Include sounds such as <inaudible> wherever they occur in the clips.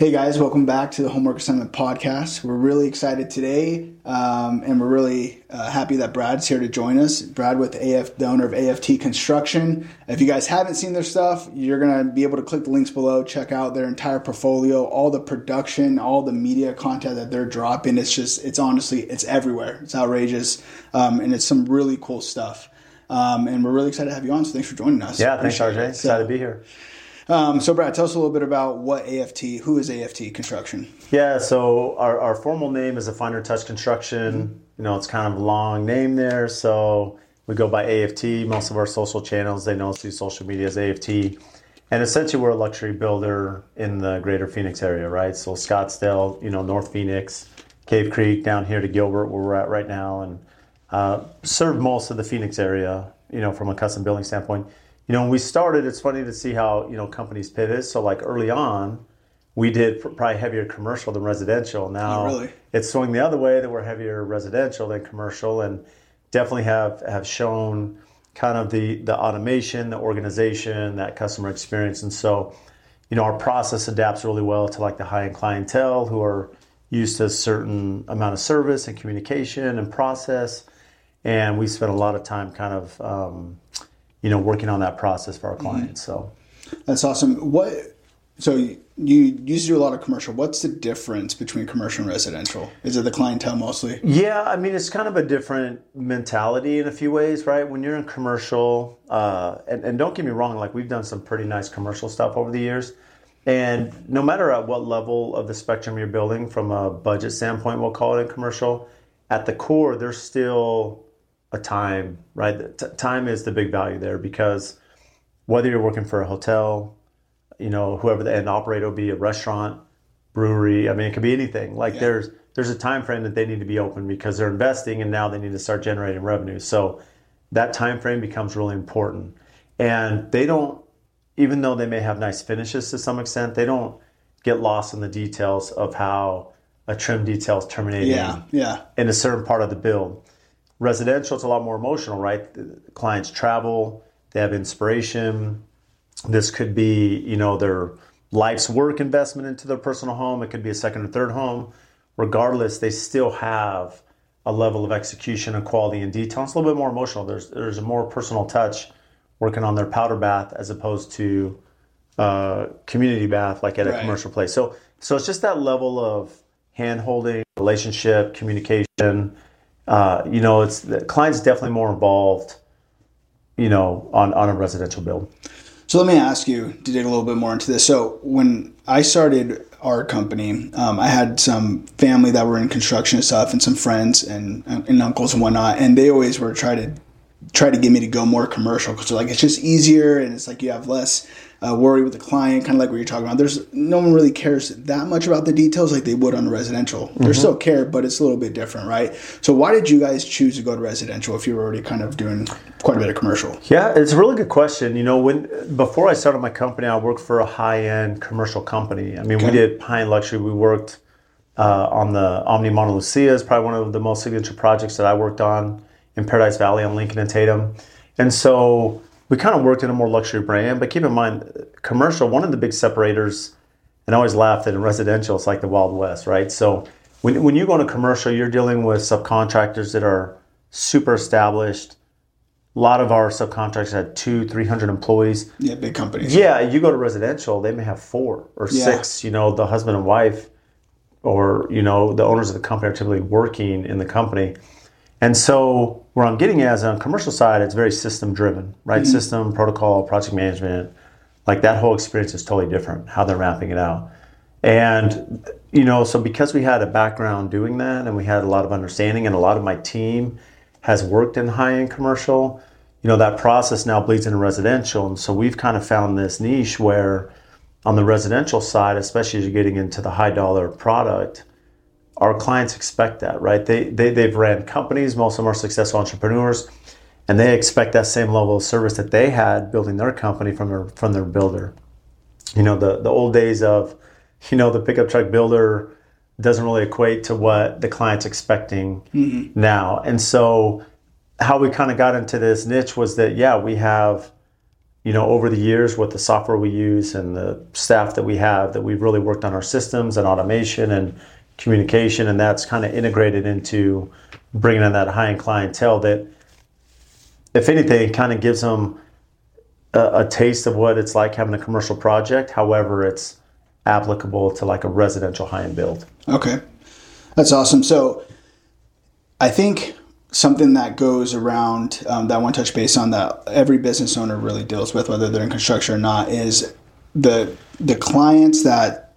Hey guys, welcome back to the Homework Assignment Podcast. We're really excited today, um, and we're really uh, happy that Brad's here to join us. Brad with AF, the owner of AFT Construction. If you guys haven't seen their stuff, you're gonna be able to click the links below, check out their entire portfolio, all the production, all the media content that they're dropping. It's just, it's honestly, it's everywhere. It's outrageous, um, and it's some really cool stuff. Um, and we're really excited to have you on. So thanks for joining us. Yeah, thanks, RJ. Excited so, to be here. Um, so, Brad, tell us a little bit about what AFT, who is AFT Construction? Yeah, so our, our formal name is Finer Touch Construction. Mm-hmm. You know, it's kind of a long name there. So we go by AFT. Most of our social channels, they know us through social media as AFT. And essentially, we're a luxury builder in the greater Phoenix area, right? So Scottsdale, you know, North Phoenix, Cave Creek, down here to Gilbert, where we're at right now, and uh, serve most of the Phoenix area, you know, from a custom building standpoint you know, when we started, it's funny to see how, you know, companies pivot. So like early on, we did probably heavier commercial than residential. Now oh, really? it's swung the other way that we're heavier residential than commercial and definitely have, have shown kind of the, the automation, the organization, that customer experience. And so, you know, our process adapts really well to like the high end clientele who are used to a certain amount of service and communication and process. And we spend a lot of time kind of, um, you know, working on that process for our mm-hmm. clients. So that's awesome. What? So you used to do a lot of commercial. What's the difference between commercial and residential? Is it the clientele mostly? Yeah, I mean it's kind of a different mentality in a few ways, right? When you're in commercial, uh, and, and don't get me wrong, like we've done some pretty nice commercial stuff over the years. And no matter at what level of the spectrum you're building, from a budget standpoint, we'll call it in commercial, at the core, there's still a time, right? T- time is the big value there because whether you're working for a hotel, you know, whoever the end operator will be, a restaurant, brewery, I mean, it could be anything. Like yeah. there's there's a time frame that they need to be open because they're investing and now they need to start generating revenue. So that time frame becomes really important. And they don't even though they may have nice finishes to some extent, they don't get lost in the details of how a trim detail is terminating yeah, yeah. in a certain part of the build. Residential, it's a lot more emotional, right? The clients travel, they have inspiration. This could be, you know, their life's work investment into their personal home. It could be a second or third home. Regardless, they still have a level of execution and quality and detail. It's a little bit more emotional. There's there's a more personal touch working on their powder bath as opposed to uh, community bath like at a right. commercial place. So so it's just that level of hand holding, relationship, communication uh, you know, it's the client's definitely more involved, you know, on, on a residential build. So let me ask you to dig a little bit more into this. So when I started our company, um, I had some family that were in construction and stuff, and some friends and, and uncles and whatnot, and they always were trying to try to get me to go more commercial because they're like it's just easier and it's like you have less uh, worry with the client, kind of like what you're talking about. There's no one really cares that much about the details like they would on residential. Mm-hmm. They still care, but it's a little bit different, right? So why did you guys choose to go to residential if you were already kind of doing quite a bit of commercial? Yeah, it's a really good question. You know, when before I started my company, I worked for a high end commercial company. I mean, okay. we did end luxury. We worked uh, on the Omni Montelucia is probably one of the most signature projects that I worked on in Paradise Valley on Lincoln and Tatum, and so we kind of worked in a more luxury brand, but keep in mind, commercial, one of the big separators, and I always laugh that in residential, it's like the Wild West, right? So when, when you go into commercial, you're dealing with subcontractors that are super established. A lot of our subcontractors had two, 300 employees. Yeah, big companies. Yeah, you go to residential, they may have four or yeah. six, you know, the husband and wife or, you know, the owners of the company are typically working in the company. And so where I'm getting at is on commercial side, it's very system driven, right? Mm-hmm. System, protocol, project management, like that whole experience is totally different, how they're mapping it out. And, you know, so because we had a background doing that and we had a lot of understanding and a lot of my team has worked in high end commercial, you know, that process now bleeds into residential. And so we've kind of found this niche where on the residential side, especially as you're getting into the high dollar product, our clients expect that, right? They, they, they've ran companies, most of them are successful entrepreneurs, and they expect that same level of service that they had building their company from their, from their builder. You know, the, the old days of, you know, the pickup truck builder doesn't really equate to what the client's expecting mm-hmm. now. And so, how we kind of got into this niche was that, yeah, we have you know, over the years with the software we use and the staff that we have, that we've really worked on our systems and automation and communication, and that's kind of integrated into bringing in that high end clientele that, if anything, kind of gives them a, a taste of what it's like having a commercial project. However, it's applicable to like a residential high end build. Okay, that's awesome. So, I think something that goes around um, that one touch base on that every business owner really deals with, whether they're in construction or not, is the the clients that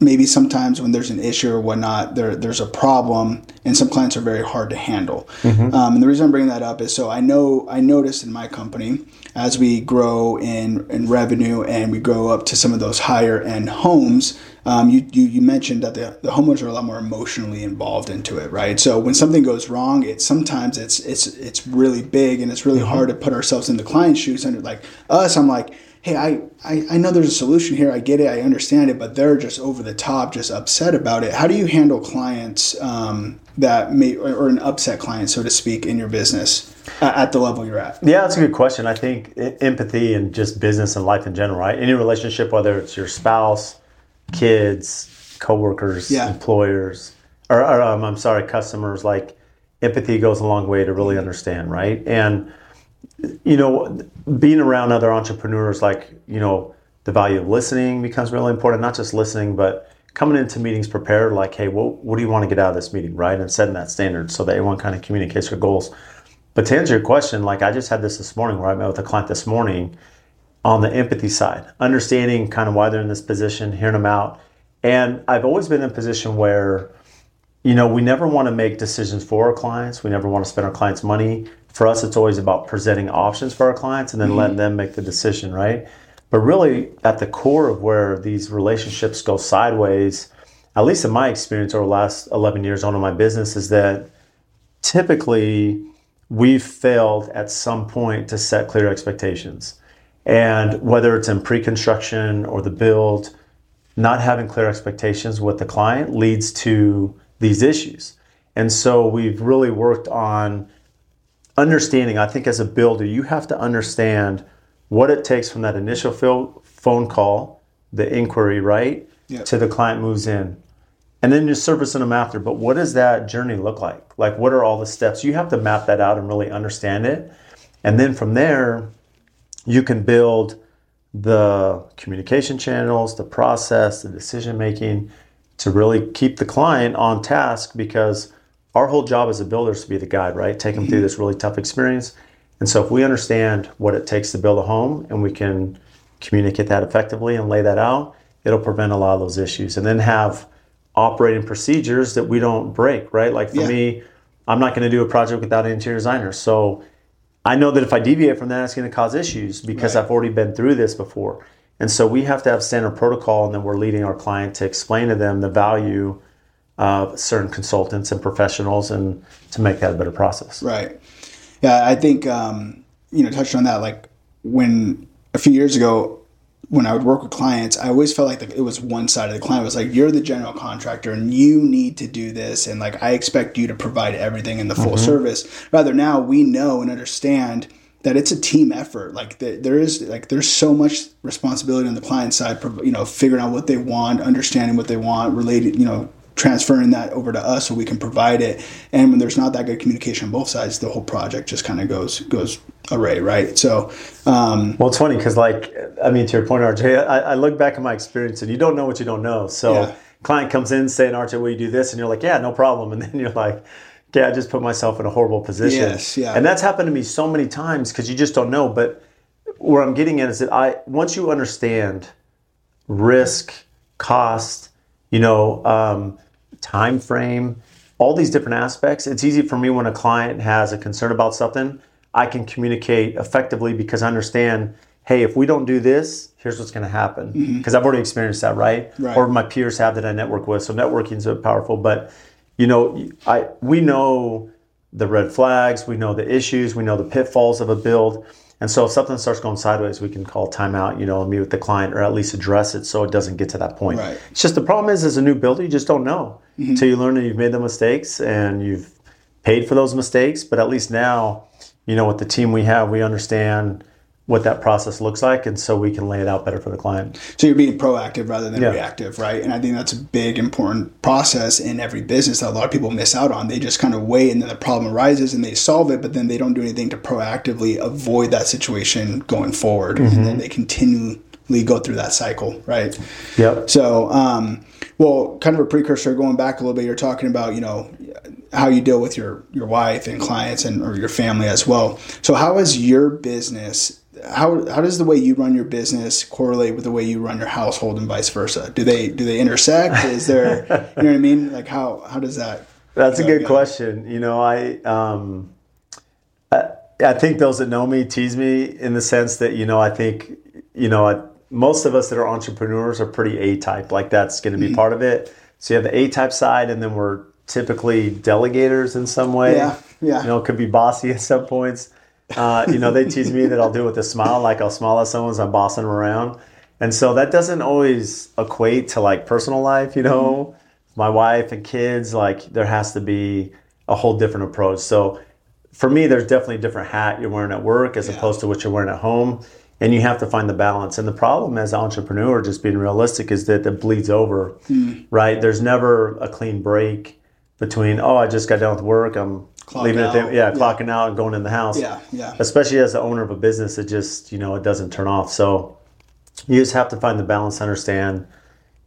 maybe sometimes when there's an issue or whatnot, there there's a problem, and some clients are very hard to handle. Mm-hmm. Um, and the reason I'm bringing that up is so I know I noticed in my company as we grow in in revenue and we grow up to some of those higher end homes. Um, you, you, you mentioned that the, the homeowners are a lot more emotionally involved into it, right? So when something goes wrong, it sometimes it's it's it's really big and it's really mm-hmm. hard to put ourselves in the client's shoes. And like us, I'm like hey, I, I, I know there's a solution here. I get it. I understand it, but they're just over the top, just upset about it. How do you handle clients um, that may, or, or, an upset client, so to speak, in your business at the level you're at? Yeah, that's a good question. I think empathy and just business and life in general, right? Any relationship, whether it's your spouse, kids, coworkers, yeah. employers, or, or um, I'm sorry, customers, like empathy goes a long way to really understand, right? And you know, being around other entrepreneurs, like, you know, the value of listening becomes really important, not just listening, but coming into meetings prepared, like, hey, what, what do you want to get out of this meeting, right? And setting that standard so that everyone kind of communicates their goals. But to answer your question, like I just had this this morning where I met with a client this morning on the empathy side, understanding kind of why they're in this position, hearing them out. And I've always been in a position where, you know, we never want to make decisions for our clients. We never want to spend our clients' money for us, it's always about presenting options for our clients and then mm-hmm. letting them make the decision, right? But really, at the core of where these relationships go sideways, at least in my experience over the last 11 years owning my business, is that typically we've failed at some point to set clear expectations. And whether it's in pre construction or the build, not having clear expectations with the client leads to these issues. And so we've really worked on understanding, I think as a builder, you have to understand what it takes from that initial phone call, the inquiry, right, yep. to the client moves in. And then you're servicing them after. But what does that journey look like? Like, what are all the steps? You have to map that out and really understand it. And then from there, you can build the communication channels, the process, the decision making to really keep the client on task because our whole job as a builder is to be the guide, right? Take them through this really tough experience. And so if we understand what it takes to build a home and we can communicate that effectively and lay that out, it'll prevent a lot of those issues. And then have operating procedures that we don't break, right? Like for yeah. me, I'm not going to do a project without an interior designer. So I know that if I deviate from that, it's going to cause issues because right. I've already been through this before. And so we have to have standard protocol, and then we're leading our client to explain to them the value uh, certain consultants and professionals and to make that a better process. Right. Yeah, I think um, you know touched on that. Like when a few years ago, when I would work with clients, I always felt like it was one side of the client it was like you're the general contractor and you need to do this, and like I expect you to provide everything in the full mm-hmm. service. Rather now we know and understand that it's a team effort. Like there is like there's so much responsibility on the client side. You know, figuring out what they want, understanding what they want, related. You know, transferring that over to us so we can provide it. And when there's not that good communication on both sides, the whole project just kind of goes goes array, right? So, um, well, it's funny because, like, I mean, to your point, RJ, I, I, look back at my experience, and you don't know what you don't know. So, yeah. client comes in saying, "RJ, will you do this?" And you're like, "Yeah, no problem." And then you're like. Yeah, I just put myself in a horrible position. Yes, yeah. And that's happened to me so many times because you just don't know. But where I'm getting at is that I once you understand risk, cost, you know, um, time frame, all these different aspects. It's easy for me when a client has a concern about something, I can communicate effectively because I understand, hey, if we don't do this, here's what's going to happen. Because mm-hmm. I've already experienced that, right? right? Or my peers have that I network with. So networking is powerful. But you know, I we know the red flags, we know the issues, we know the pitfalls of a build. And so if something starts going sideways, we can call timeout, you know, meet with the client or at least address it so it doesn't get to that point. Right. It's just the problem is as a new builder, you just don't know mm-hmm. until you learn that you've made the mistakes and you've paid for those mistakes. But at least now, you know, with the team we have, we understand what that process looks like, and so we can lay it out better for the client. So you're being proactive rather than Yeah. reactive, right? And I think that's a big important process in every business that a lot of people miss out on. They just kind of wait and then the problem arises and they solve it, but then they don't do anything to proactively avoid that situation going forward. And Mm-hmm. then they continually go through that cycle, right? Yep. So, um, well, kind of a precursor going back a little bit, you're talking about, you know, how you deal with your, your wife and clients and or your family as well. So how is your business how, how does the way you run your business correlate with the way you run your household and vice versa? Do they do they intersect? Is there you know what I mean? Like how how does that That's a good question. You know, I um, I, I think those that know me tease me in the sense that you know I think you know I, most of us that are entrepreneurs are pretty A type. Like that's going to be Mm-hmm. part of it. So you have the A type side, and then we're typically delegators in some way. Yeah, yeah. You know, it could be bossy <laughs> at some points. Uh, you know, they tease me that I'll do it with a smile, like I'll smile at someone as I'm bossing them around. And so that doesn't always equate to like personal life, you know, my wife and kids, like there has to be a whole different approach. So for me, there's definitely a different hat you're wearing at work as opposed to what you're wearing at home. And you have to find the balance. And the problem as an entrepreneur, just being realistic, is that it bleeds over, right? There's never a clean break between, oh, I just got done with work, I'm Clock leaving it there, yeah, Yeah. clocking out and going in the house. Yeah, yeah. especially as the owner of a business it just you know it doesn't turn off. So you just have to find the balance to understand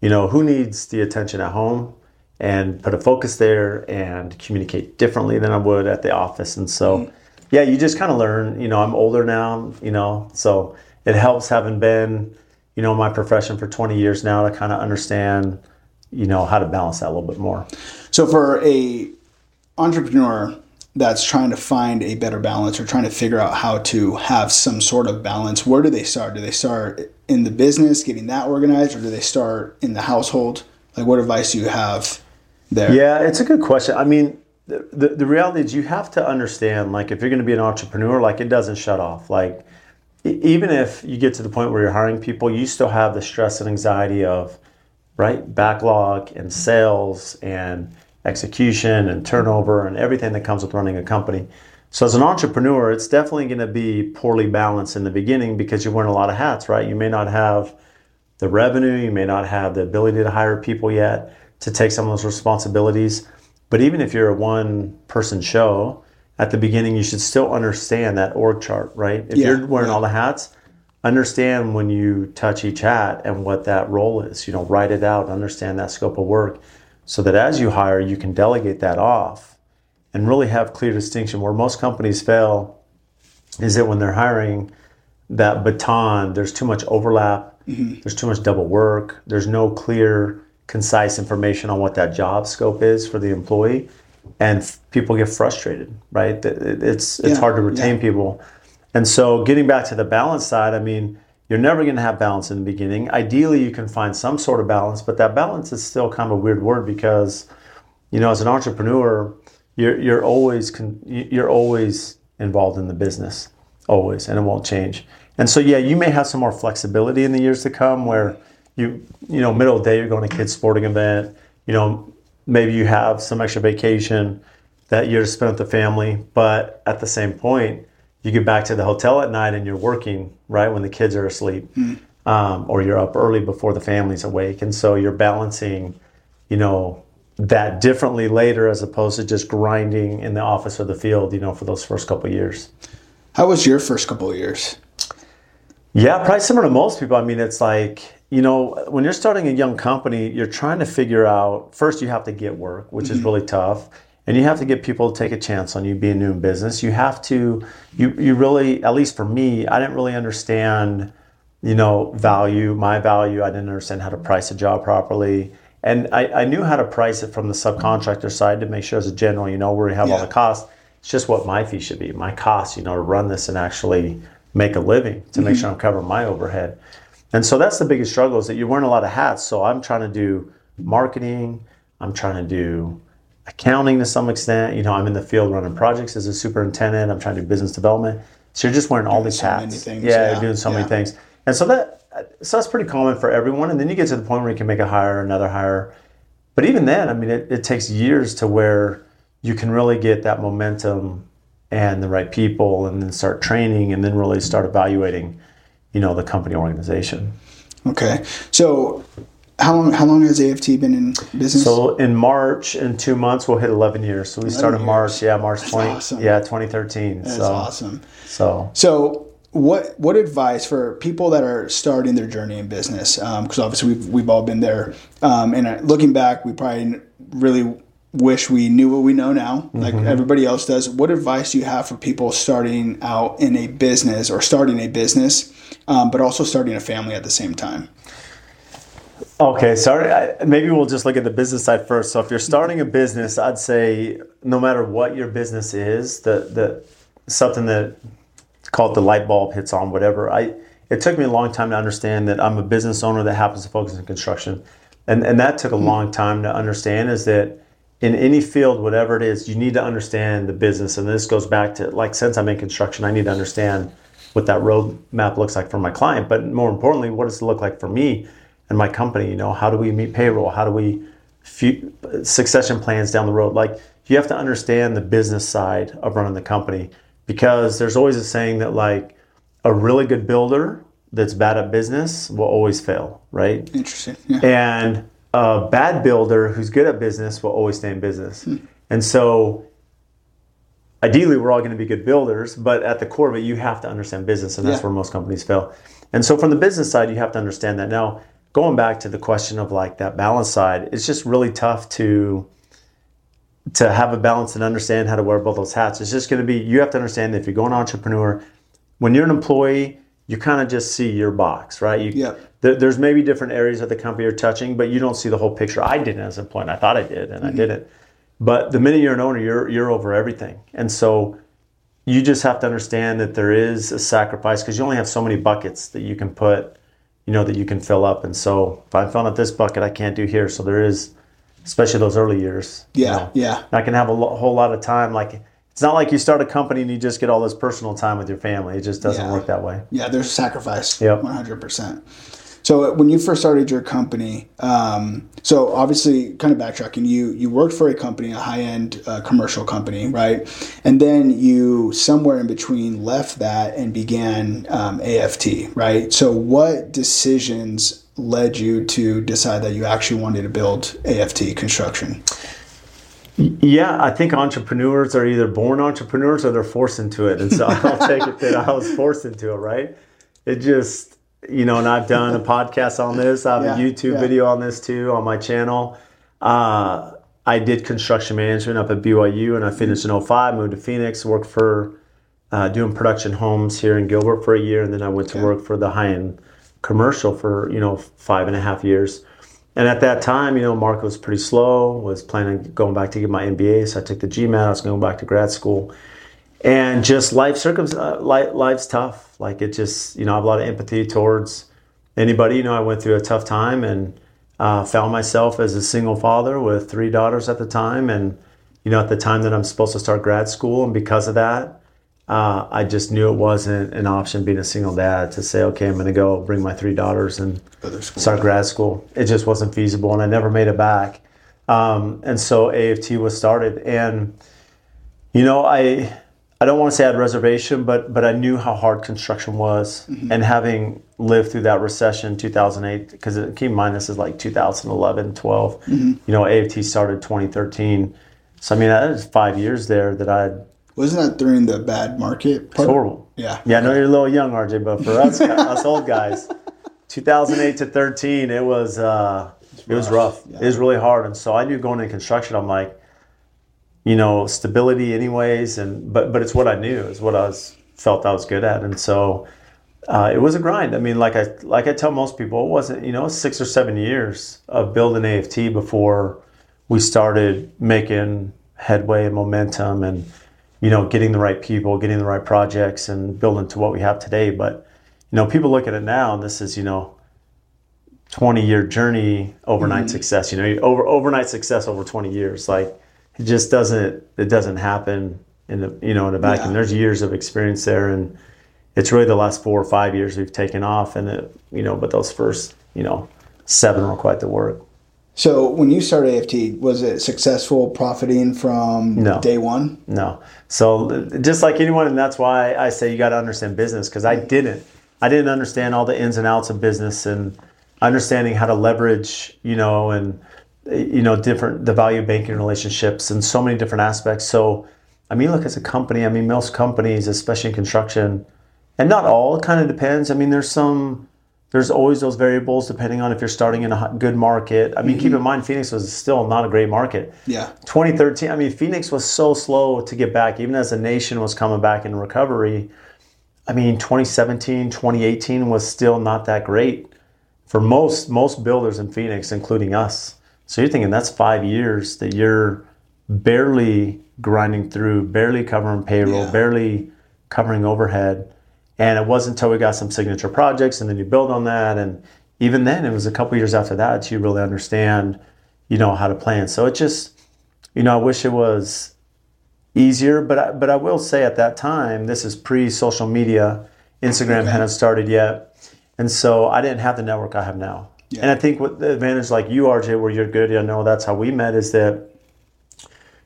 you know who needs the attention at home and put a focus there and communicate differently than i would at the office. And so mm-hmm. yeah you just kind of learn you know i'm older now you know so it helps having been you know my profession for 20 years now to kind of understand you know how to balance that a little bit more. So for a entrepreneur that's trying to find a better balance or trying to figure out how to have some sort of balance, where do they start? Do they start in the business, getting that organized, or do they start in the household? Like, what advice do you have there? Yeah, it's a good question. I mean, the, the, the reality is you have to understand, like, if you're going to be an entrepreneur, like, it doesn't shut off. Like, even if you get to the point where you're hiring people, you still have the stress and anxiety of, right, backlog and sales and execution and turnover and everything that comes with running a company. So, as an entrepreneur, it's definitely going to be poorly balanced in the beginning because you're wearing a lot of hats, right? You may not have the revenue, you may not have the ability to hire people yet to take some of those responsibilities. But even if you're a one person show, at the beginning, you should still understand that org chart, right? If Yeah, you're wearing yeah. all the hats, understand when you touch each hat and what that role is. You know, write it out, understand that scope of work so that as you hire, you can delegate that off and really have clear distinction. Where most companies fail is that when they're hiring, that baton, there's too much overlap, mm-hmm. there's too much double work, there's no clear, concise information on what that job scope is for the employee, and f- people get frustrated, right? It's it's Yeah, hard to retain yeah. people, and so getting back to the balance side, I mean, you're never going to have balance in the beginning. Ideally, you can find some sort of balance, but that balance is still kind of a weird word because you know, as an entrepreneur, you're you're always con- you're always involved in the business, always, and it won't change. And so, yeah, you may have some more flexibility in the years to come, where you you know, middle of the day you're going to kids' sporting event. You know, maybe you have some extra vacation that year to spend with the family, but at the same point, you get back to the hotel at night and you're working right when the kids are asleep, um, or you're up early before the family's awake, and so you're balancing you know that differently later as opposed to just grinding in the office or the field you know for those first couple of years. How was your first couple of years? yeah probably similar to most people. I mean it's like you know when you're starting a young company you're trying to figure out first you have to get work which is really tough and you have to get people to take a chance on you being new in business. You have to you you really at least for me i didn't really understand you know value my value. I didn't understand how to price a job properly. And i, I knew how to price it from the subcontractor side to make sure as a general you know where we have all the costs. It's just what my fee should be my cost you know to run this and actually make a living to make sure mm-hmm. i'm covering my overhead. And so that's the biggest struggle is that you're wearing a lot of hats. So i'm trying to do marketing. I'm trying to do accounting to some extent. You know i'm in the field running projects as a superintendent. I'm trying to do business development. So you're just wearing all these so hats. things, yeah, yeah, you're doing so yeah. many things. And so that so that's pretty common for everyone. And then you get to the point where you can make a hire another hire. But even then i mean it, it takes years to where you can really get that momentum and the right people and then start training and then really start evaluating you know the company organization. Okay. So how long how long has AFT been in business? so in march in two months we'll hit 11 years so we started years. march yeah march 20 awesome. yeah 2013 That's so awesome. so So what what advice for people that are starting their journey in business? Because obviously we've we've all been there. Um, and uh, looking back, we probably really wish we knew what we know now, like everybody else does. What advice do you have for people starting out in a business or starting a business, um, but also starting a family at the same time? Okay, sorry. Maybe we'll just look at the business side first. So, if you're starting a business, I'd say no matter what your business is, the the something that call it the light bulb hits on, whatever. I it took me a long time to understand that I'm a business owner that happens to focus on construction, and and that took a hmm. long time to understand. Is that in any field, whatever it is, you need to understand the business, and this goes back to like since I'm in construction, I need to understand what that roadmap looks like for my client, but more importantly, what does it look like for me and my company? You know, how do we meet payroll? How do we fu- succession plans down the road? Like you have to understand the business side of running the company because there's always a saying that like a really good builder that's bad at business will always fail, right? Interesting. Yeah. And a bad builder who's good at business will always stay in business. Hmm. And so ideally we're all going to be good builders, but at the core of it you have to understand business and that's Yeah. where most companies fail. And so from the business side you have to understand that. Now, going back to the question of like that balance side, it's just really tough to to have a balance and understand how to wear both those hats. It's just going to be you have to understand that if you're going entrepreneur, when you're an employee, you kind of just see your box, right? You, Yep. there, there's maybe different areas of the company you're touching, but you don't see the whole picture. I didn't as an employee. I thought I did, and I mm-hmm. didn't. But the minute you're an owner, you're you're over everything, and so you just have to understand that there is a sacrifice because you only have so many buckets that you can put, you know, that you can fill up. And so if I'm filling up this bucket, I can't do here. So there is, especially those early years. you Yeah. know, Yeah. I can have a lo- whole lot of time. Like it's not like you start a company and you just get all this personal time with your family. It just doesn't Yeah. work that way. Yeah, there's sacrifice. Yep. 100%. So uh, when you first started your company, um, so obviously, kind of backtracking, you you worked for a company, a high end uh, commercial company, right? And then you somewhere in between left that and began um, AFT, right? So what decisions led you to decide that you actually wanted to build AFT construction? Yeah, I think entrepreneurs are either born entrepreneurs or they're forced into it. And so <laughs> I'll take it that I was forced into it, right? It just, you know, and I've done a podcast on this. I have Yeah, a YouTube yeah. video on this too on my channel. Uh, I did construction management up at BYU and I finished in 05, moved to Phoenix, worked for uh, doing production homes here in Gilbert for a year. And then I went to Okay. work for the high end commercial for, you know, five and a half years. And at that time, you know, market was pretty slow. Was planning on going back to get my MBA, so I took the GMAT. I was going back to grad school, and just life circum uh, li- life's tough. Like it just, you know, I have a lot of empathy towards anybody. You know, I went through a tough time and uh, found myself as a single father with three daughters at the time, and you know, at the time that I'm supposed to start grad school, and because of that, uh, I just knew it wasn't an option being a single dad to say, okay, I'm going to go bring my three daughters and start grad school. It just wasn't feasible, and I never made it back. Um, and so AFT was started, and you know, I I don't want to say I had reservation, but but I knew how hard construction was, and having lived through that recession, in 2008, because keep in mind this is like 2011, 12. You know, AFT started 2013, so I mean that is five years there that I Wasn't that during the bad market? Part? horrible. Yeah. Yeah, I know you're a little young, RJ, but for us, <laughs> us old guys, 2008 to 13, it was uh, it was rough. yeah. It was really hard, and so I knew going into construction, I'm like, you know, stability, anyways, and but but it's what I knew, it's what I was felt I was good at, and so uh, it was a grind. I mean, like I like I tell most people, it wasn't you know six or seven years of building AFT before we started making headway and momentum and you know getting the right people, getting the right projects, and building to what we have today. But you know, people look at it now, and this is you know. 20 year journey overnight success you know over overnight success over 20 years like it just doesn't it doesn't happen in the you know in the vacuum Yeah. there's years of experience there and it's really the last four or five years we've taken off and it you know but those first you know seven were quite the work So when you started AFT, was it successful, profiting from No. day one? No. So just like anyone, and that's why I say you got to understand business because I didn't. I didn't understand all the ins and outs of business and understanding how to leverage, you know, and you know different the value banking relationships and so many different aspects. So I mean, look as a company. I mean, most companies, especially in construction, and not all. It kind of depends. I mean, there's some. There's always those variables depending on if you're starting in a good market. I mean, keep in mm-hmm. mind, Phoenix was still not a great market. Yeah. 2013, I mean, Phoenix was so slow to get back, even as the nation was coming back in recovery. I mean, 2017, 2018 was still not that great for most most builders in Phoenix, including us. So you're thinking that's five years that you're barely grinding through, barely covering payroll, Yeah. barely covering overhead. And it wasn't until we got some signature projects and then you build on that. And even then, it was a couple years after that that you really understand, you know, how to plan. So it just, you know, I wish it was easier, but I, but I will say at that time, this is pre social media. Instagram Okay. hadn't started yet. And so I didn't have the network I have now. Yeah. And I think what the advantage like you, RJ, where you're good, I know that's how we met, is that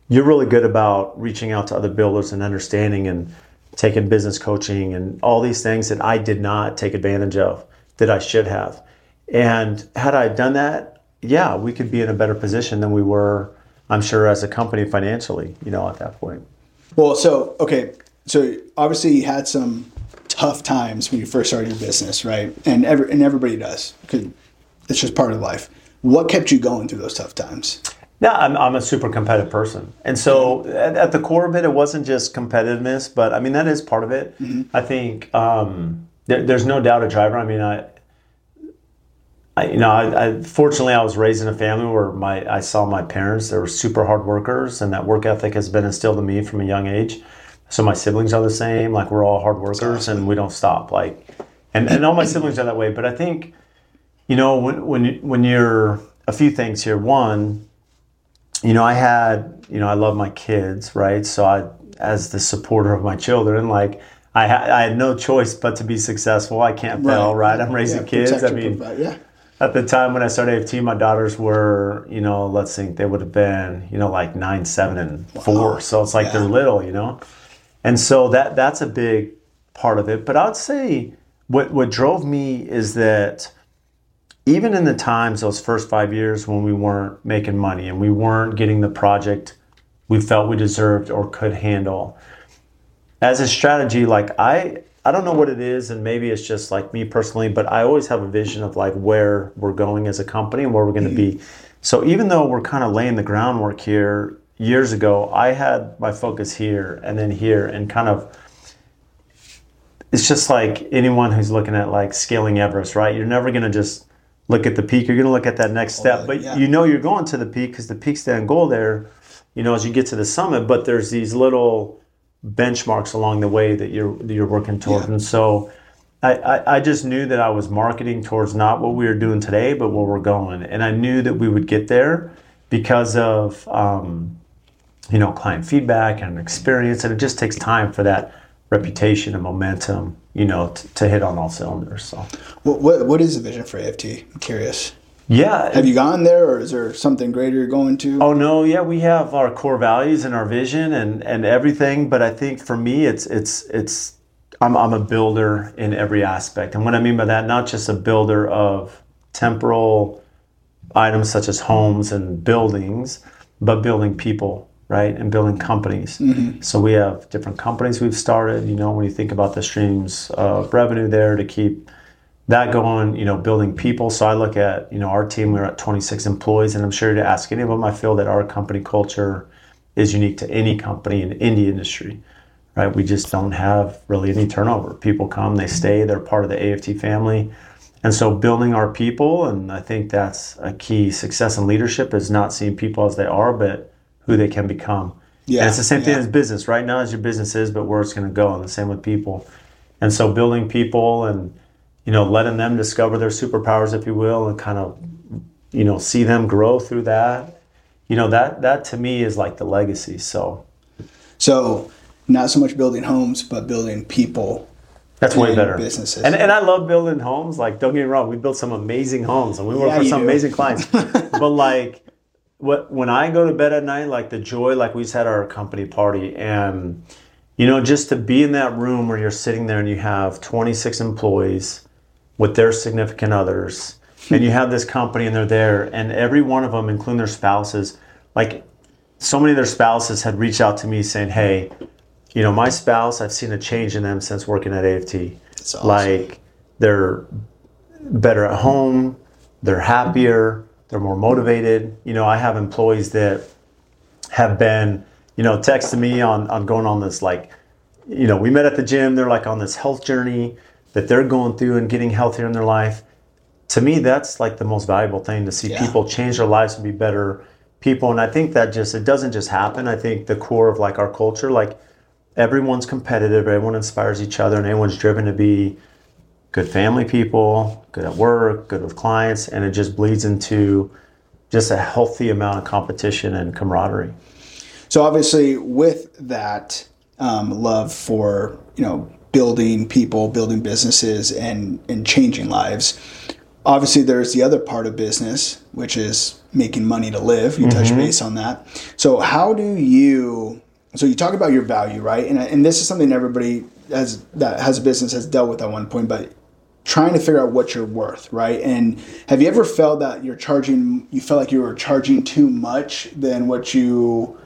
you're really good about reaching out to other builders and understanding and taking business coaching and all these things that I did not take advantage of that I should have. And had I done that, yeah, we could be in a better position than we were, I'm sure, as a company financially, you know, at that point. Well, so okay, so obviously you had some tough times when you first started your business, right? And every, and everybody does it's just part of life. What kept you going through those tough times? Yeah, I'm, I'm a super competitive person. And so at, at the core of it, it wasn't just competitiveness, but I mean, that is part of it. I think um, there, there's no doubt a driver. I mean, I, I you know, I, I, fortunately, I was raised in a family where my I saw my parents, they were super hard workers, and that work ethic has been instilled in me from a young age. So my siblings are the same. Like, we're all hard workers and we don't stop. Like, and, and all my siblings are that way. But I think, you know, when, when, when you're a few things here, one, you know, I had, you know, I love my kids, right? So I, as the supporter of my children, like I, ha- I had no choice but to be successful. I can't fail, right? I'm raising Yeah, kids. I mean, provide, yeah, at the time when I started AFT, my daughters were, you know, let's think they would have been, you know, like nine, seven, and four. So it's like Yeah. they're little, you know, and so that that's a big part of it. But I'd say what what drove me is that even in the times those first five years when we weren't making money and we weren't getting the project we felt we deserved or could handle. As a strategy like i i don't know what it is and maybe it's just like me personally but i always have a vision of like where we're going as a company and where we're going to be mm-hmm. so even though we're kind of laying the groundwork here years ago i had my focus here and then here and kind of it's just like anyone who's looking at like scaling Everest, right? You're never going to just look at the peak. You're going to look at that next step, but yeah. you know you're going to the peak because the peak's the end goal there. You know, as you get to the summit, but there's these little benchmarks along the way that you're that you're working towards, Yeah. and so. I, I, I just knew that I was marketing towards not what we were doing today, but where we're going. And I knew that we would get there because of um, you know client feedback and experience and it just takes time for that reputation and momentum you know t- to hit on all cylinders so what, what what is the vision for AFT? I'm curious. yeah Have you gone there, or is there something greater you're going to? oh no yeah we have our core values and our vision and and everything but i think for me it's it's it's i'm, I'm a builder in every aspect and what i mean by that not just a builder of temporal items such as homes and buildings, but building people, right? And building companies. Mm-hmm. So we have different companies we've started. You know, when you think about the streams of revenue there to keep that going, you know, building people. So I look at, you know, our team, we're at 26 employees, and I'm sure to ask any of them, I feel that our company culture is unique to any company in any industry, right? We just don't have really any turnover. People come, they mm-hmm. stay, they're part of the AFT family. And so building our people, and I think that's a key success in leadership is not seeing people as they are, but who they can become. Yeah, and it's the same thing yeah. as business. Right now, as your business is, but where it's going to go, and the same with people. And so building people and you know letting them discover their superpowers, if you will, and kind of you know see them grow through that. You know that that to me is like the legacy. So So, not so much building homes, but building people That's way better. businesses. And, and I love building homes. Like, don't get me wrong, we built some amazing homes and we work Yeah, for some do. amazing clients. <laughs> but like, what when I go to bed at night, like the joy, like we just had our company party, and you know, just to be in that room where you're sitting there and you have 26 employees with their significant others, and you have this company and they're there, and every one of them, including their spouses, like so many of their spouses had reached out to me saying, "Hey, you know, my spouse, I've seen a change in them since working at AFT. Awesome. Like they're better at home, they're happier, they're more motivated. You know, I have employees that have been, you know, texting me on on going on this like, you know, we met at the gym, they're like on this health journey that they're going through and getting healthier in their life. To me, that's like the most valuable thing to see Yeah. people change their lives and be better people. And I think that just it doesn't just happen. I think the core of like our culture, like everyone's competitive, everyone inspires each other, and everyone's driven to be good family people, good at work, good with clients, and it just bleeds into just a healthy amount of competition and camaraderie. So obviously, with that um, love for you know building people, building businesses, and and changing lives, obviously there's the other part of business, which is making money to live. You touch base on that. So how do you? So you talk about your value, right? And and this is something everybody has that has a business has dealt with at one point, but trying to figure out what you're worth, right? And have you ever felt that you're charging, you felt like you were charging too much than what you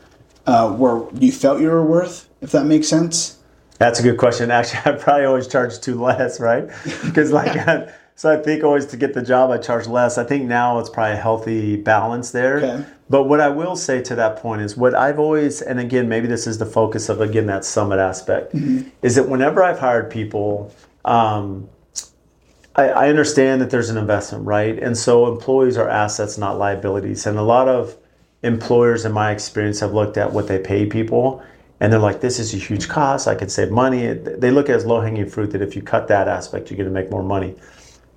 uh, were, you felt you were worth, if that makes sense? That's a good question. Actually, <laughs> I probably always charge too less, right? <laughs> Because like, <laughs> so I think always to get the job, I charge less. I think now it's probably a healthy balance there. Okay. But what I will say to that point is what I've always, and again, maybe this is the focus of again that summit aspect, is that whenever I've hired people, um, I, I understand that there's an investment, right? And so employees are assets, not liabilities. And a lot of employers, in my experience, have looked at what they pay people and they're like, this is a huge cost. I could save money. They look at it as low hanging fruit that if you cut that aspect, you're going to make more money.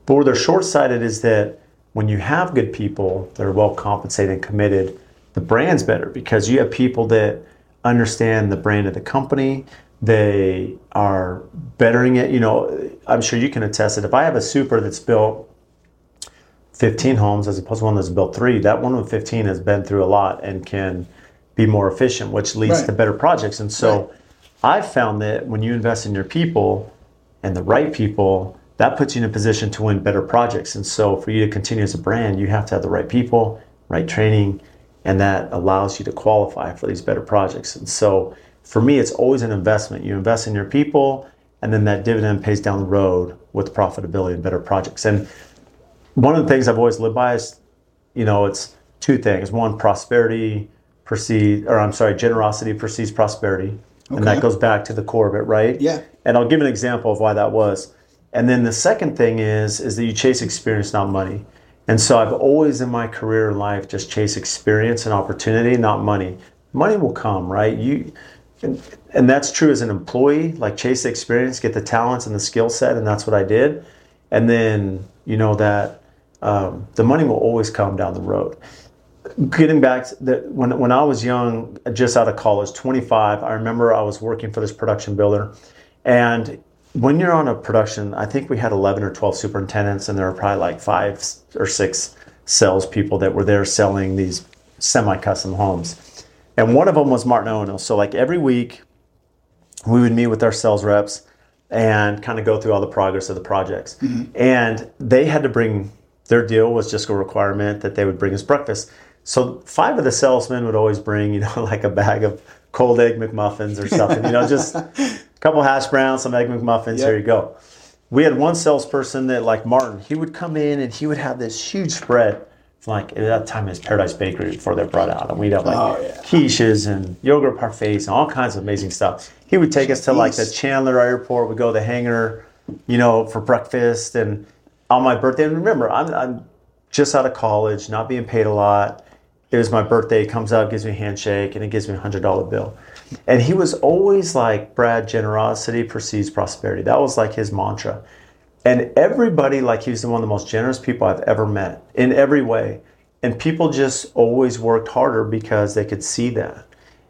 But where they're short sighted is that when you have good people that are well compensated and committed, the brand's better because you have people that understand the brand of the company. They are bettering it. You know, I'm sure you can attest that if I have a super that's built 15 homes as opposed to one that's built three, that one with 15 has been through a lot and can be more efficient, which leads Right. to better projects. And so I've found that when you invest in your people and the right people, that puts you in a position to win better projects. And so for you to continue as a brand, you have to have the right people, right training, and that allows you to qualify for these better projects. And so for me, it's always an investment. You invest in your people, and then that dividend pays down the road with profitability and better projects. And one of the things I've always lived by is, you know, it's two things. One, prosperity precedes, or I'm sorry, generosity precedes prosperity. And that goes back to the core of it, right? Yeah. And I'll give an example of why that was. And then the second thing is, is that you chase experience, not money. And so I've always in my career and life just chase experience and opportunity, not money. Money will come, right? You, and, and that's true as an employee. Like chase the experience, get the talents and the skill set, and that's what I did. And then you know that um, the money will always come down the road. Getting back the, when when I was young, just out of college, 25, I remember I was working for this production builder, and when you're on a production, I think we had 11 or 12 superintendents, and there were probably like five or six salespeople that were there selling these semi-custom homes. And one of them was Martin Ono. So like every week, we would meet with our sales reps and kind of go through all the progress of the projects. Mm-hmm. And they had to bring their deal was just a requirement that they would bring us breakfast. So five of the salesmen would always bring, you know, <laughs> like a bag of cold egg McMuffins or something, you know, just <laughs> couple hash browns, some egg McMuffins, Yep. here you go. We had one salesperson that, like Martin, he would come in and he would have this huge spread. Like at that time, it was Paradise Bakery before they brought out, and we'd have like Oh, yeah. quiches and yogurt parfaits and all kinds of amazing stuff. He would take us to like the Chandler Airport. We'd go to the hangar, you know, for breakfast and on my birthday. And remember, I'm, I'm just out of college, not being paid a lot. It was my birthday. He comes out, gives me a handshake, and he gives me a hundred dollar bill. And he was always like, Brad, generosity precedes prosperity. That was like his mantra. And everybody, like he was one of the most generous people I've ever met in every way. And people just always worked harder because they could see that.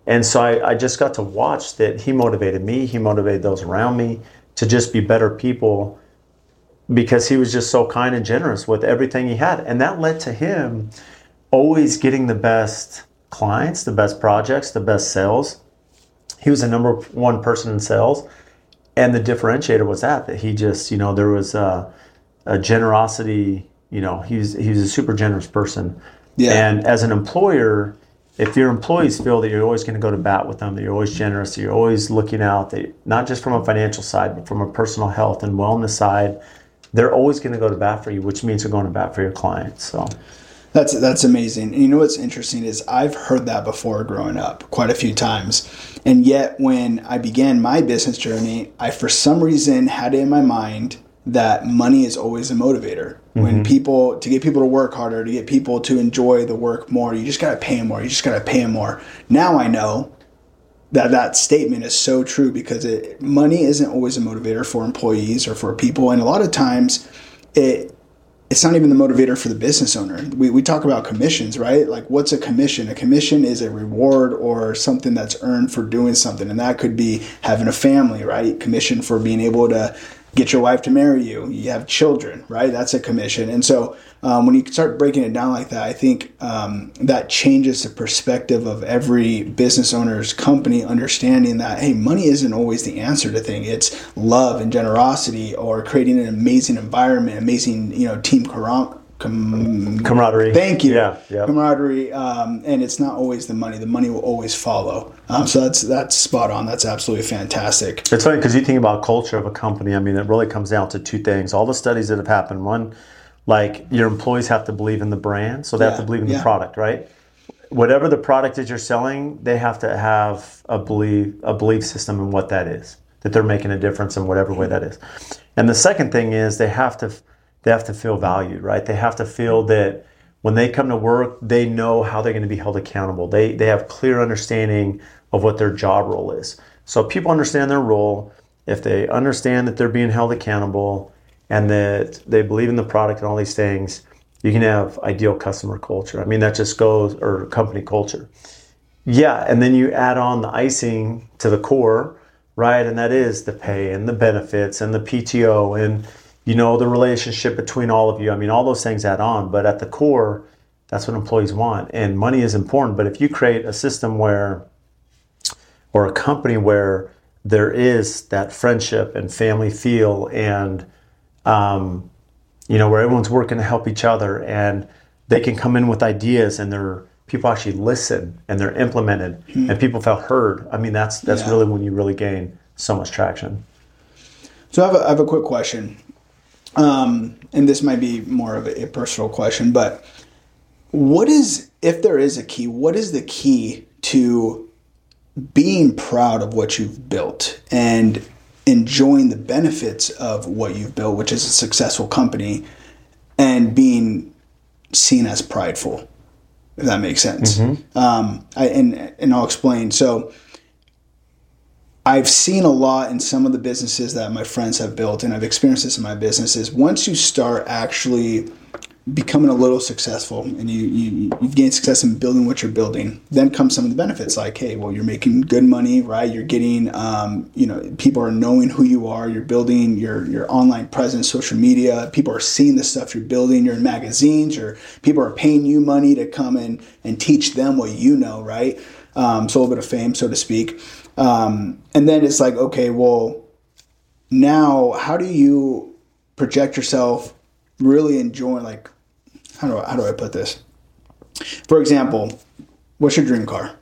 And so I, I just got to watch that he motivated me, he motivated those around me to just be better people because he was just so kind and generous with everything he had. And that led to him always getting the best clients, the best projects, the best sales. He was the number one person in sales. And the differentiator was that, that he just, you know, there was a, a generosity, you know, he's, he was a super generous person. Yeah. And as an employer, if your employees feel that you're always going to go to bat with them, that you're always generous, that you're always looking out, that not just from a financial side, but from a personal health and wellness side, they're always going to go to bat for you, which means they're going to bat for your clients. So that's that's amazing. And you know what's interesting is I've heard that before growing up quite a few times. And yet when I began my business journey, I for some reason had it in my mind that money is always a motivator. Mm-hmm. When people to get people to work harder, to get people to enjoy the work more, you just got to pay them more. You just got to pay them more. Now I know that that statement is so true because it, money isn't always a motivator for employees or for people, and a lot of times it it's not even the motivator for the business owner. We, we talk about commissions, right? Like, what's a commission? A commission is a reward or something that's earned for doing something. And that could be having a family, right? Commission for being able to get your wife to marry you. You have children, right? That's a commission. And so um, when you start breaking it down like that, I think um, that changes the perspective of every business owner's company understanding that, hey, money isn't always the answer to things. It's love and generosity or creating an amazing environment, amazing, you know, team camaraderie Com- camaraderie. Thank you. Yeah, yeah. Camaraderie, um, and it's not always the money. The money will always follow. Um, so that's that's spot on. That's absolutely fantastic. It's funny because you think about culture of a company. I mean, it really comes down to two things. All the studies that have happened. One, like your employees have to believe in the brand, so they yeah, have to believe in yeah. the product, right? Whatever the product that you're selling, they have to have a belief a belief system in what that is. That they're making a difference in whatever way that is. And the second thing is they have to they have to feel valued, right? They have to feel mm-hmm. that when they come to work, they know how they're going to be held accountable. They they have clear understanding of what their job role is. So people understand their role. If they understand that they're being held accountable and that they believe in the product and all these things, you can have ideal customer culture. I mean, that just goes or company culture. Yeah, and then you add on the icing to the core, right? And that is the pay and the benefits and the PTO and you know the relationship between all of you. I mean, all those things add on, but at the core, that's what employees want. And money is important, but if you create a system where, or a company where there is that friendship and family feel, and um, you know where everyone's working to help each other, and they can come in with ideas, and they're people actually listen and they're implemented, mm-hmm. and people felt heard. I mean, that's that's yeah. really when you really gain so much traction. So I have a, I have a quick question. Um, and this might be more of a, a personal question, but what is, if there is a key, what is the key to being proud of what you've built and enjoying the benefits of what you've built, which is a successful company, and being seen as prideful, if that makes sense. Mm-hmm. Um, I, and and I'll explain. So I've seen a lot in some of the businesses that my friends have built, and I've experienced this in my businesses. Once you start actually becoming a little successful and you, you you've gained success in building what you're building then come some of the benefits like hey well you're making good money right? You're getting um, you know people are knowing who you are. You're building your your online presence social media. People are seeing the stuff you're building. You're in magazines. Or people are paying you money to come in and teach them what you know right? Um, so a little bit of fame so to speak um, and then it's like, okay, well, now how do you project yourself really enjoying, like, how do I, how do I put this? For example, what's your dream car?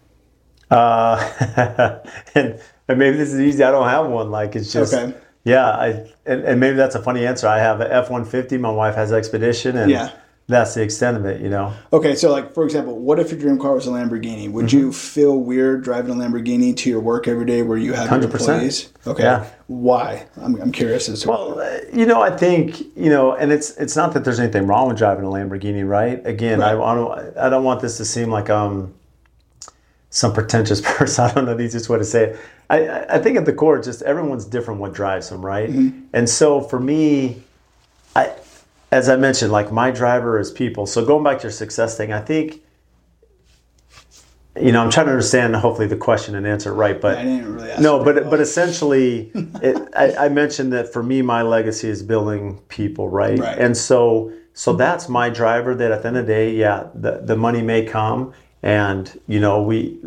Uh, <laughs> and, and maybe this is easy. I don't have one. Like it's just, okay. yeah. I and, and maybe that's a funny answer. I have an F one fifty. My wife has Expedition, and yeah that's the extent of it, you know. Okay, so like for example, what if your dream car was a Lamborghini? Would mm-hmm. you feel weird driving a Lamborghini to your work every day where you have 100%. employees? Okay. Yeah. Why? I'm, I'm curious as to. Well, uh, you know, I think you know, and it's it's not that there's anything wrong with driving a Lamborghini, right? Again, right. I, I don't I don't want this to seem like um some pretentious <laughs> person. I don't know the easiest way to say it. I, I think at the core, just everyone's different what drives them, right? Mm-hmm. And so for me, I as I mentioned, like my driver is people. So going back to your success thing, I think you know, I'm trying to understand hopefully the question and answer right, but I didn't really ask no, but well. but essentially, <laughs> it, I, I mentioned that for me, my legacy is building people, right? Right. And so so that's my driver. That at the end of the day, yeah, the the money may come, and you know, we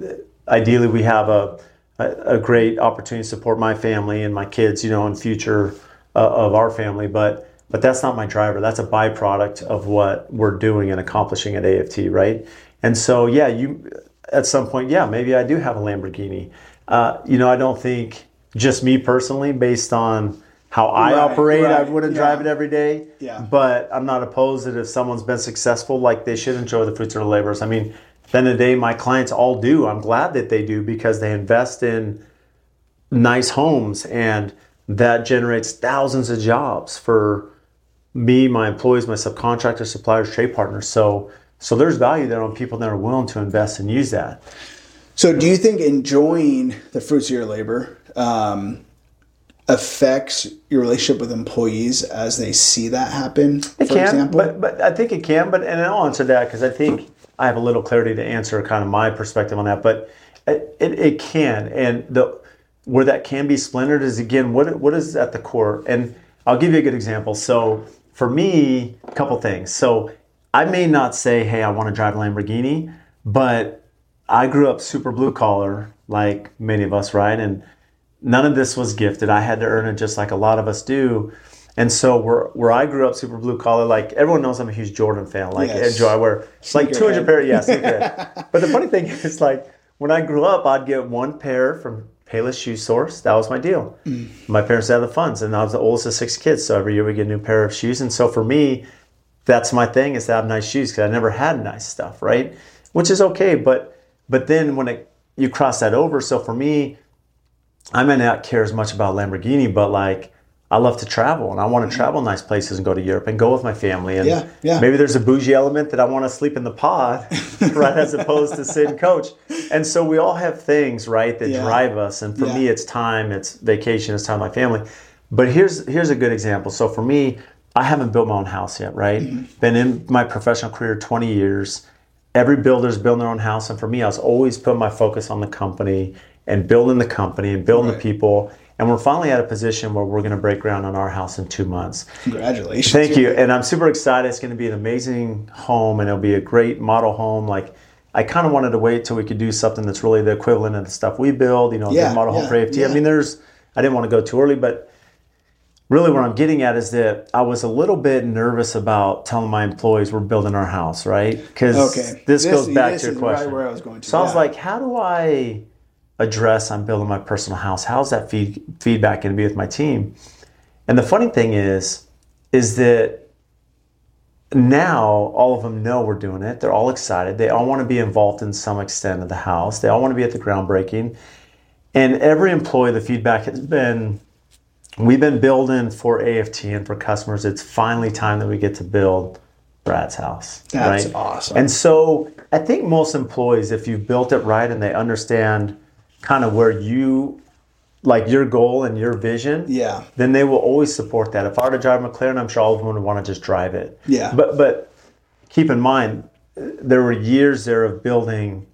ideally we have a a, a great opportunity to support my family and my kids, you know, in future uh, of our family, but. But that's not my driver. That's a byproduct of what we're doing and accomplishing at AFT, right? And so, yeah, you at some point, yeah, maybe I do have a Lamborghini. Uh, you know, I don't think just me personally, based on how I Right, operate, I wouldn't yeah. drive it every day. Yeah. But I'm not opposed that if someone's been successful, like they should enjoy the fruits of their labors. I mean, then the the day, my clients all do. I'm glad that they do because they invest in nice homes and that generates thousands of jobs for me, my employees, my subcontractors, suppliers, trade partners. So so there's value there on people that are willing to invest and use that. So, do you think enjoying the fruits of your labor um, affects your relationship with employees as they see that happen? It for can, example, but but I think it can. But and I'll answer that because I think I have a little clarity to answer kind of my perspective on that. But it, it, it can, and the where that can be splintered is again what what is at the core. And I'll give you a good example. So for me, a couple things. So I may not say, hey, I want to drive a Lamborghini, but I grew up super blue collar, like many of us, right? And none of this was gifted. I had to earn it just like a lot of us do. And so where where I grew up, super blue collar, like everyone knows I'm a huge Jordan fan. Like Yes. enjoy, I wear like Sneakerhead. 200 pair, yeah, <laughs> but the funny thing is, like when I grew up, I'd get one pair from Payless Shoe Source. That was my deal. Mm. My parents had the funds, and I was the oldest of six kids. So every year we get a new pair of shoes. And so for me, that's my thing is to have nice shoes because I never had nice stuff, right? Which is okay, but but then when it you cross that over, so for me, I may not care as much about Lamborghini, but like I love to travel and I want to travel nice places and go to Europe and go with my family. And Yeah, yeah. maybe there's a bougie element that I want to sleep in the pod, <laughs> right, as opposed to sit and coach. And so we all have things, right, that Yeah. drive us. And for me, it's time, it's vacation, it's time with my family. But here's here's a good example. So for me, I haven't built my own house yet, right? Mm-hmm. Been in my professional career 20 years. Every builder's building their own house, and for me, I was always putting my focus on the company and building the company and building Right. the people. And we're finally at a position where we're going to break ground on our house in two months. congratulations. Thank you, and I'm super excited. It's going to be an amazing home, and it'll be a great model home. Like I kind of wanted to wait till we could do something that's really the equivalent of the stuff we build. You know, Yeah, the model home yeah, for AFT. yeah. I mean, there's. I didn't want to go too early, but really, what I'm getting at is that I was a little bit nervous about telling my employees we're building our house, right? Because Okay. this, This- goes back to your is right question. where I was going to, So I was like, how do I address I'm building my personal house? How's that feed, feedback going to be with my team? And the funny thing is, is that now all of them know we're doing it. They're all excited. They all want to be involved in some extent of the house. They all want to be at the groundbreaking. And every employee, the feedback has been, we've been building for AFT and for customers. It's finally time that we get to build Brad's house. That's right? awesome. And so I think most employees, if you've built it right and they understand kind of where you, like your goal and your vision, Yeah. then they will always support that. If I were to drive McLaren, I'm sure all of them would want to just drive it. Yeah. But but keep in mind, there were years there of building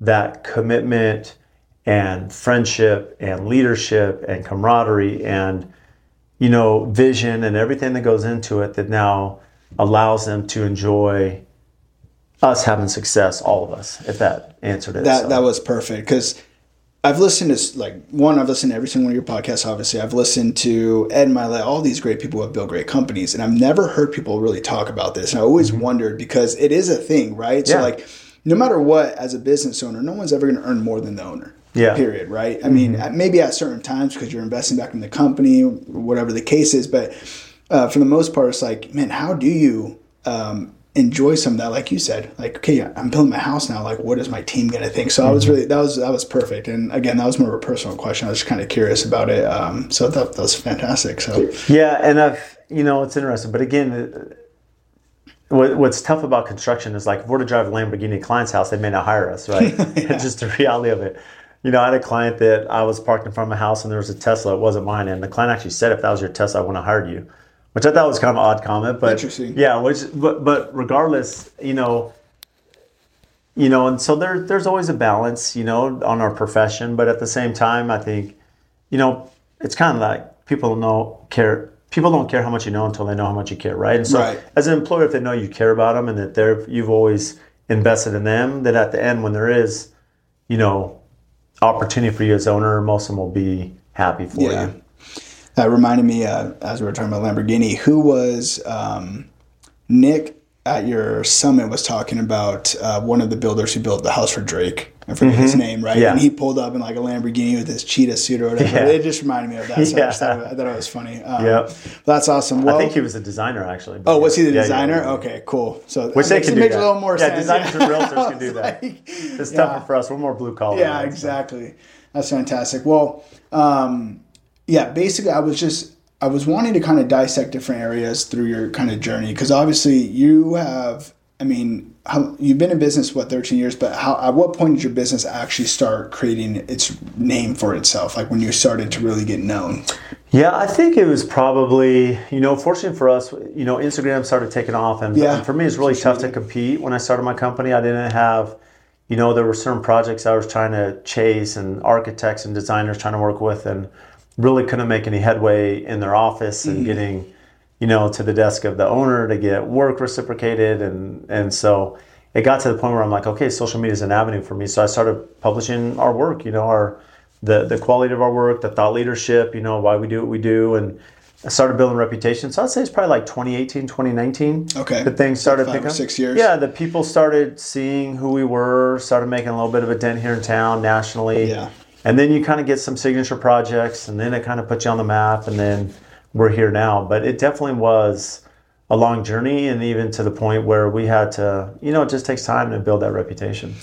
that commitment and friendship and leadership and camaraderie and you know vision and everything that goes into it that now allows them to enjoy us having success, all of us. If that answered it. That So- that was perfect because I've listened to like one. I've listened to every single one of your podcasts. Obviously, I've listened to Ed Mylett, all these great people who have built great companies, and I've never heard people really talk about this. And I always wondered because it is a thing, right? So Mm-hmm. Like, no matter what, as a business owner, no one's ever going to earn more than the owner. Yeah. Mm-hmm. Period. Right. I mean, at- maybe at certain times because you're investing back in the company, whatever the case is, but uh, for the most part, it's like, man, how do you um, enjoy some of that? Like you said, like, okay, I'm building my house now. Like, what is my team gonna think? So I was Mm-hmm. really that was that was perfect. And again, that was more of a personal question. I was just kind of curious about it. Um, so that, that was fantastic. So Yeah, and I've you know it's interesting, but again, uh, what, what's tough about construction is like if we're to drive a Lamborghini client's house, they may not hire us, right? <laughs> It's just the reality of it. You know, I had a client that I was parked in front of a house and there was a Tesla. It wasn't mine, and the client actually said, "If that was your Tesla, I want to hire you," which I thought was kind of an odd comment. But Interesting. yeah, which but but regardless, you know, you know, and so there, there's always a balance, you know, on our profession. But at the same time, I think, you know, it's kind of like people don't know care. People don't care how much you know until they know how much you care, right? And so, Right. as an employer, if they know you care about them and that they're you've always invested in them, then at the end, when there is, you know, opportunity for you as owner, most of them will be happy for Yeah. you. That reminded me, uh, as we were talking about Lamborghini, who was um, Nick at your summit was talking about uh, one of the builders who built the house for Drake. I forget his name, right? Mm-hmm. Yeah. And he pulled up in like a Lamborghini with his cheetah suit or whatever. Yeah. It just reminded me of that. So I, just <laughs> Yeah. thought, I thought it was funny. Um, Yep. That's awesome. Well, I think he was a designer actually. Oh, was he the Yeah, designer? Okay, cool. So Which they makes, can it do makes that. a little more sense. yeah, sense. designers and realtors <laughs> can do that. like, It's tougher for us. We're more blue collar. Yeah, right? So- exactly. That's fantastic. Well, um, yeah, basically, I was just I was wanting to kind of dissect different areas through your kind of journey because obviously you have. I mean, how, you've been in business what thirteen years, but how at what point did your business actually start creating its name for itself? Like when you started to really get known. Yeah, I think it was probably, you know, fortunate for us, you know, Instagram started taking off. And, Yeah. and for me, it's really tough to compete. When I started my company, I didn't have, you know, there were certain projects I was trying to chase and architects and designers trying to work with and really couldn't make any headway in their office and mm-hmm. getting, you know, to the desk of the owner to get work reciprocated. And, and so it got to the point where I'm like, okay, social media is an avenue for me. So I started publishing our work, you know, our, the, the quality of our work, the thought leadership, you know, why we do what we do. And I started building reputation. So I'd say it's probably like 2018, 2019. Okay. The things started Five picking or up. six years. Yeah, the people started seeing who we were, started making a little bit of a dent here in town nationally. Yeah. And then you kind of get some signature projects, and then it kind of puts you on the map, and then we're here now. But it definitely was a long journey, and even to the point where we had to, you know, it just takes time to build that reputation.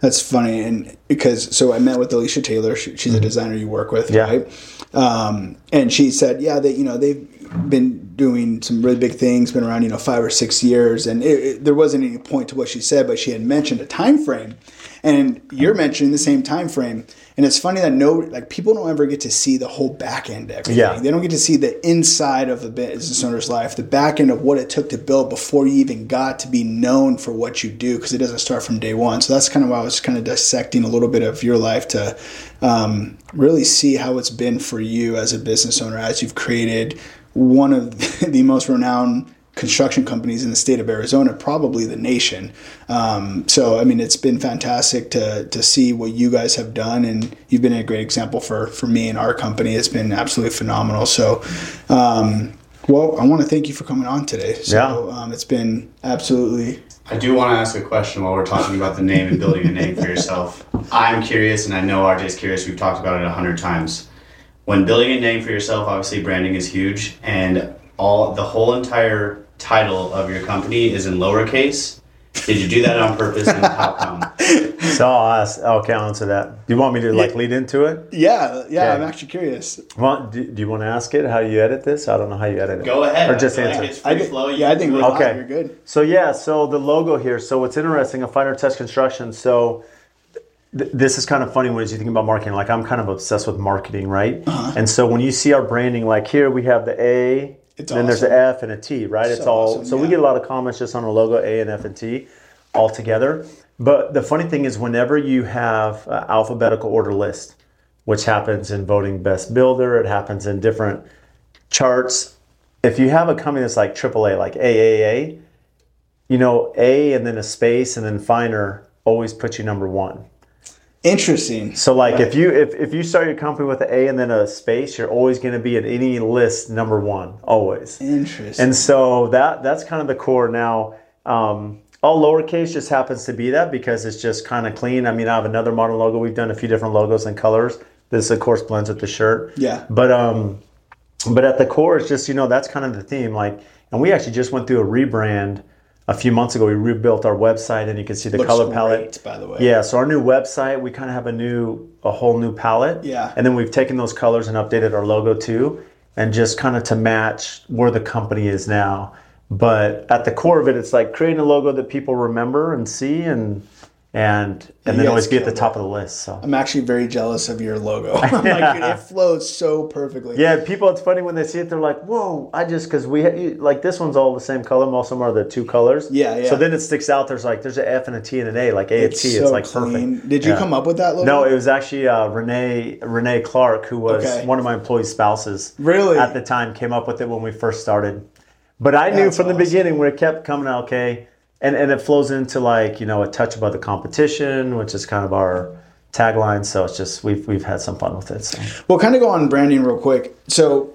That's funny, and because so I met with Alicia Taylor. She, she's a designer you work with, Mm-hmm. Yeah. right? Um, and she said, yeah, that you know they've been doing some really big things, been around you know five or six years, and it, it- there wasn't any point to what she said, but she had mentioned a time frame, and you're mentioning the same time frame. And it's funny that no, like people don't ever get to see the whole back end of everything. Yeah. They don't get to see the inside of a business owner's life, the back end of what it took to build before you even got to be known for what you do, because it doesn't start from day one. So that's kind of why I was kind of dissecting a little bit of your life to um, really see how it's been for you as a business owner, as you've created one of <laughs> the most renowned construction companies in the state of Arizona, probably the nation. Um, so, I mean, it's been fantastic to, to see what you guys have done, and you've been a great example for, for me and our company. It's been absolutely phenomenal. So, um, well, I want to thank you for coming on today. So, um, it's been absolutely. I do want to ask a question while we're talking about the name and building a name for yourself. I'm curious, and I know RJ's curious. We've talked about it a hundred times. When building a name for yourself, obviously branding is huge, and all the whole entire title of your company is in lowercase. Did you do that on purpose, and how come? <laughs> So I'll ask, okay, I'll answer that. Do you want me to like lead into it? Yeah, yeah, Okay. I'm actually curious. Well, do, do you want to ask it how you edit this? I don't know how you edit it. Go ahead. Or just answer. Like it's I free think, flow. Yeah, I think we're it. Okay. You're good. So yeah, so the logo here. So what's interesting, A Finer Touch Construction. So th- this is kind of funny when you think about marketing. Like I'm kind of obsessed with marketing, right? Uh-huh. And so when you see our branding, like here we have the A, It's then there's an F and a T, right? it's So all. awesome, so we get a lot of comments just on our logo, A and F and T, all together. But the funny thing is, whenever you have an alphabetical order list, which happens in voting best builder, it happens in different charts. If you have a company that's like AAA, like AAA, you know, A and then a space and then finer always puts you number one. Interesting. So like if you if, if you start your company with an A and then a space, you're always going to be in any list number one, always. Interesting. And so that that's kind of the core. Now, um, all lowercase just happens to be that because it's just kind of clean. I mean, I have another modern logo. We've done a few different logos and colors. This, of course, blends with the shirt. Yeah. But um, but at the core, it's just you know that's kind of the theme. Like, and we actually just went through a rebrand a few months ago. We rebuilt our website, and you can see the Looks color great, palette. by the way. Yeah, so our new website, we kind of have a new, a whole new palette. Yeah. And then we've taken those colors and updated our logo too, and just kind of to match where the company is now. But at the core of it, it's like creating a logo that people remember and see, and and and then always be at the top of the list. So I'm actually very jealous of your logo. <laughs> Like, it flows so perfectly. yeah, people. It's funny when they see it. They're like, "Whoa!" I just because we like this one's all the same color. Most of them are the two colors. Yeah, yeah. So then it sticks out. There's like there's an F and a T and an A. Like A and It's T. so It's like clean. perfect. Did you Yeah. come up with that logo? No, it was actually uh, Renee Renee Clark, who was Okay. one of my employees' spouses. Really? At the time, came up with it when we first started. But I knew That's from the beginning where it kept coming out okay, and and it flows into like you know a touch above the competition, which is kind of our tagline. So it's just we've we've had some fun with it. So. We'll kind of go on branding real quick. So,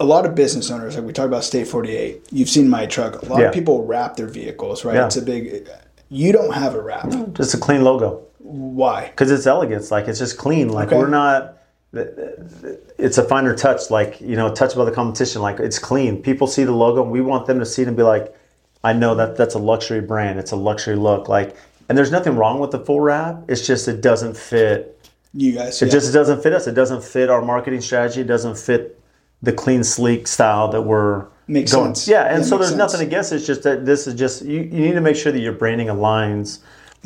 a lot of business owners, like we talked about State 48, you've seen my truck. A lot Yeah. of people wrap their vehicles, right? Yeah. It's a big. You don't have a wrap. Just a clean logo Why? because it's elegance. Like it's just clean. Like Okay. we're not. It's a finer touch. Like you know, touch above the competition. Like it's clean. People see the logo. and We want them to see it and be like, I know that that's a luxury brand. It's a luxury look. Like, and there's nothing wrong with the full wrap. It's just it doesn't fit. You guys. It yeah. just doesn't fit us. It doesn't fit our marketing strategy. It doesn't fit the clean, sleek style that we're Makes going. sense. Yeah, and Yeah, so there's nothing against it. It's just that this is just you, you need to make sure that your branding aligns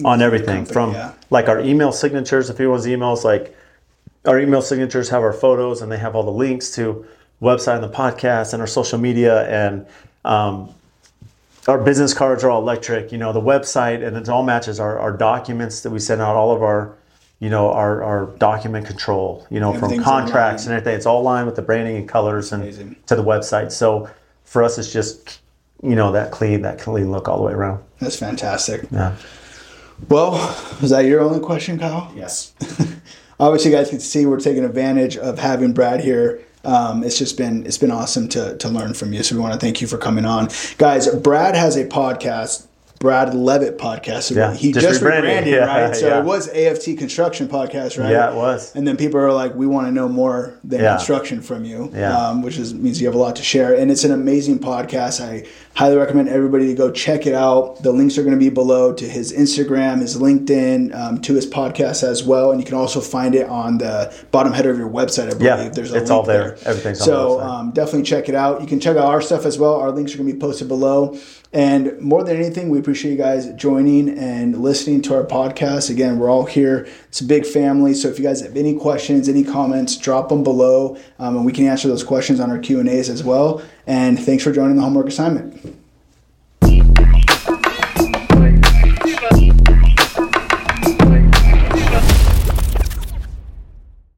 on everything company, from yeah. like our email signatures. If anyone's emails, like our email signatures have our photos and they have all the links to website and the podcast and our social media and um, our business cards are all electric. You know the website and it all matches our, our documents that we send out. All of our you know our, our document control. You know from contracts and everything. It's all aligned with the branding and colors and Amazing. to the website. So for us, it's just you know that clean that clean look all the way around. That's fantastic. Yeah. Well, was that your only question, Kyle? Yes. <laughs> Obviously, you guys can see we're taking advantage of having Brad here. Um, it's just been it's been awesome to to learn from you. So we want to thank you for coming on, guys. Brad has a podcast. Brad Leavitt podcast. So Yeah, he just just, rebranded. rebranded, <laughs> Yeah, right? So yeah. it was AFT Construction Podcast, right? Yeah, it was. And then people are like, "We want to know more than Yeah. construction from you," Yeah. um, which is means you have a lot to share. And it's an amazing podcast. I highly recommend everybody to go check it out. The links are going to be below to his Instagram, his LinkedIn, um, to his podcast as well. And you can also find it on the bottom header of your website. I believe Yeah, there's a it's link all there. Everything's on the so website. um, definitely check it out. You can check out our stuff as well. Our links are going to be posted below. And more than anything, we appreciate you guys joining and listening to our podcast. Again, we're all here. It's a big family. So if you guys have any questions, any comments, drop them below, um, and we can answer those questions on our Q and A's as well. And thanks for joining the homework assignment.